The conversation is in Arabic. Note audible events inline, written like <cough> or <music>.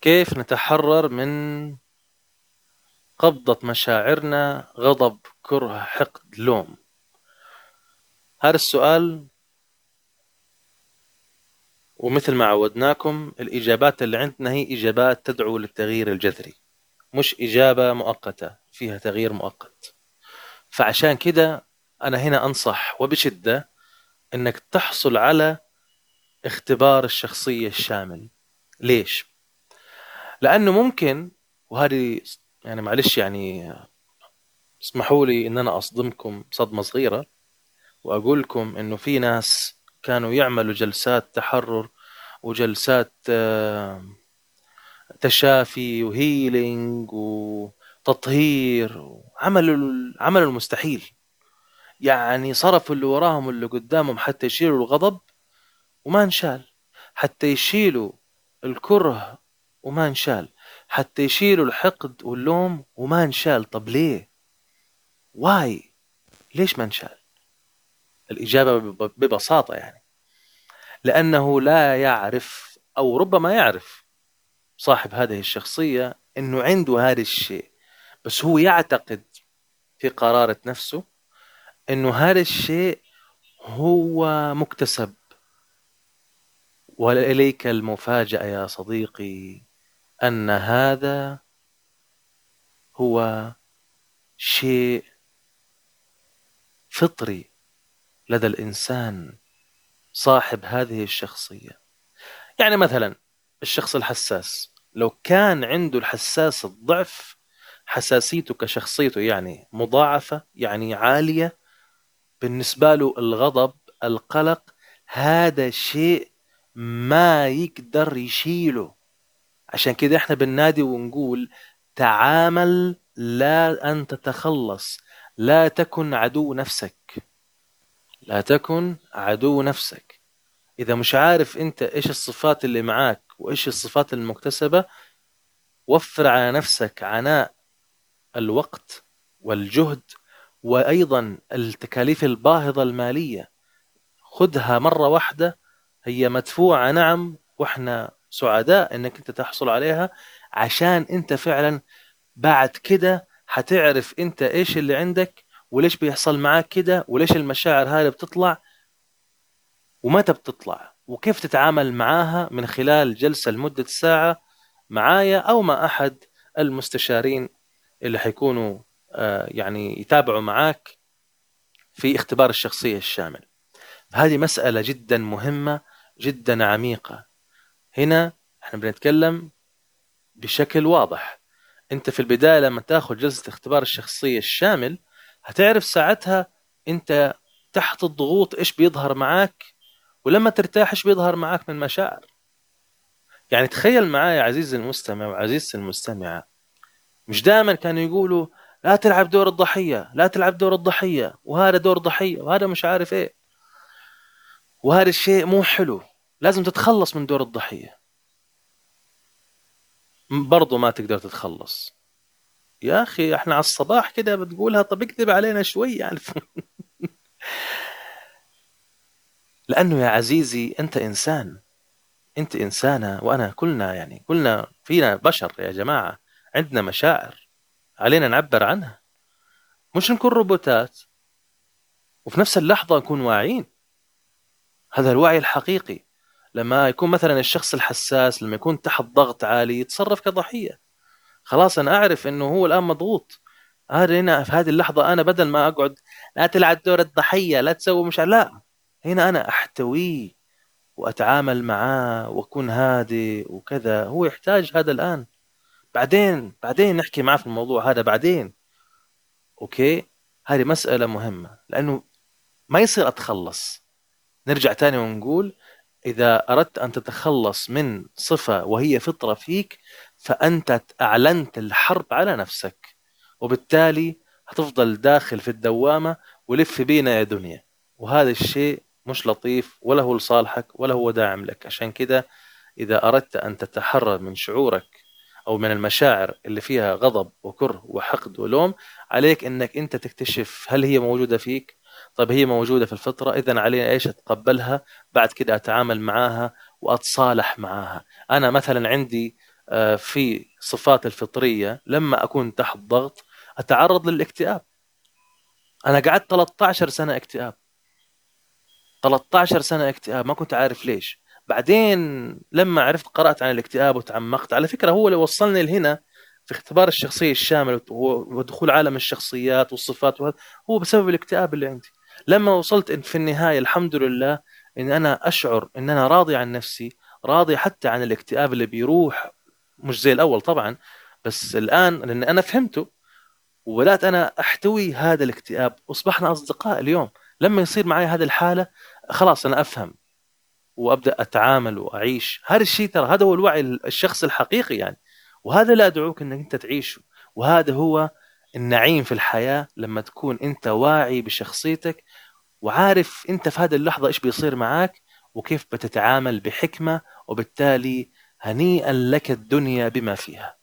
كيف نتحرر من قبضة مشاعرنا غضب كره حقد لوم؟ هذا السؤال ومثل ما عودناكم الإجابات اللي عندنا هي إجابات تدعو للتغيير الجذري مش إجابة مؤقتة فيها تغيير مؤقت. فعشان كده أنا هنا أنصح وبشدة أنك تحصل على اختبار الشخصية الشامل. ليش؟ لأنه ممكن وهذه يعني معلش يعني اسمحوا لي إن أنا أصدمكم صدمة صغيرة وأقول لكم إنه في ناس كانوا يعملوا جلسات تحرر وجلسات آه، تشافي وهيلينج وتطهير وعملوا عملوا المستحيل. يعني صرفوا اللي وراهم واللي قدامهم حتى يشيلوا الغضب وما انشال. حتى يشيلوا الكره وما انشال. حتى يشيلوا الحقد واللوم وما انشال. طب ليه؟ واي؟ ليش ما انشال؟ الإجابة ببساطة يعني. لأنه لا يعرف أو ربما يعرف صاحب هذه الشخصية أنه عنده هذا الشيء. بس هو يعتقد في قرارة نفسه أنه هذا الشيء هو مكتسب. وإليك المفاجأة يا صديقي. أن هذا هو شيء فطري لدى الإنسان صاحب هذه الشخصية. يعني مثلا الشخص الحساس لو كان عنده الحساس الضعف حساسيته كشخصيته يعني مضاعفة يعني عالية بالنسبة له الغضب القلق هذا شيء ما يقدر يشيله. عشان كده إحنا بننادي ونقول تعامل لا أن تتخلص لا تكن عدو نفسك. لا تكن عدو نفسك. إذا مش عارف أنت إيش الصفات اللي معاك وإيش الصفات المكتسبة وفر على نفسك عناء الوقت والجهد وأيضا التكاليف الباهظة المالية. خذها مرة واحدة هي مدفوعة نعم وإحنا سعداء إنك أنت تحصل عليها عشان أنت فعلا بعد كده حتعرف أنت إيش اللي عندك وليش بيحصل معاك كده وليش المشاعر هذه بتطلع ومتى بتطلع وكيف تتعامل معاها من خلال جلسة لمدة ساعة معايا أو مع أحد المستشارين اللي حيكونوا آه، يعني يتابعوا معاك في اختبار الشخصية الشامل. هذه مسألة جدا مهمة جدا عميقة. هنا إحنا بنتكلم بشكل واضح. انت في البداية لما تاخذ جلسة اختبار الشخصية الشامل هتعرف ساعتها انت تحت الضغوط إيش بيظهر معاك ولما ترتاح إيش بيظهر معاك من مشاعر. يعني تخيل معايا عزيزي المستمع وعزيزتي المستمعة مش دائما كانوا يقولوا لا تلعب دور الضحية لا تلعب دور الضحية وهذا دور ضحية وهذا مش عارف إيه. وهذا الشيء مو حلو. لازم تتخلص من دور الضحية. برضو ما تقدر تتخلص. يا أخي إحنا على الصباح كده بتقولها طب اكذب علينا شوي يعني. <laughs> لأنه يا عزيزي أنت إنسان. أنت إنسانة وأنا كلنا يعني كلنا فينا بشر يا جماعة. عندنا مشاعر. علينا نعبر عنها. مش نكون روبوتات. وفي نفس اللحظة نكون واعيين. هذا الوعي الحقيقي. لما يكون مثلا الشخص الحساس لما يكون تحت ضغط عالي يتصرف كضحية. خلاص أنا أعرف إنه هو الآن مضغوط. هذا هنا في هذه اللحظة أنا بدل ما أقعد لا تلعب دور الضحية لا تسوي مش لا. هنا أنا احتويه وأتعامل معاه وأكون هادي وكذا. هو يحتاج هذا الآن. بعدين بعدين نحكي معاه في الموضوع هذا بعدين. أوكي؟ هذه مسألة مهمة لأنه ما يصير أتخلص. نرجع تاني ونقول إذا أردت أن تتخلص من صفة وهي فطرة فيك فأنت أعلنت الحرب على نفسك وبالتالي هتفضل داخل في الدوامة ولف بينا يا دنيا. وهذا الشيء مش لطيف ولا هو لصالحك ولا هو داعم لك. عشان كده إذا أردت أن تتحرر من شعورك أو من المشاعر اللي فيها غضب وكره وحقد ولوم عليك أنك أنت تكتشف هل هي موجودة فيك طيب هي موجودة في الفطرة إذا علينا إيش؟ أتقبلها بعد كده أتعامل معاها وأتصالح معاها. أنا مثلا عندي آه، في صفات الفطرية لما أكون تحت ضغط أتعرض للاكتئاب. أنا قعدت 13 سنة اكتئاب. 13 سنة اكتئاب ما كنت عارف ليش. بعدين لما عرفت قرأت عن الاكتئاب وتعمقت. على فكرة هو اللي وصلني لهنا في اختبار الشخصية الشامل ودخول عالم الشخصيات والصفات وهذا هو بسبب الاكتئاب اللي عندي. لما وصلت في النهاية الحمد لله إن أنا أشعر إن أنا راضي عن نفسي راضي حتى عن الاكتئاب اللي بيروح مش زي الأول طبعا بس الآن لأن أنا فهمته وبدأت أنا أحتوي هذا الاكتئاب. واصبحنا أصدقاء اليوم. لما يصير معي هذه الحالة خلاص أنا أفهم وأبدأ أتعامل وأعيش. هذا الشيء ترى هذا هو الوعي الشخص الحقيقي يعني. وهذا لا أدعوك إنك أنت تعيشه. وهذا هو النعيم في الحياة لما تكون أنت واعي بشخصيتك وعارف أنت في هذه اللحظة إيش بيصير معك وكيف بتتعامل بحكمة وبالتالي هنيئا لك الدنيا بما فيها.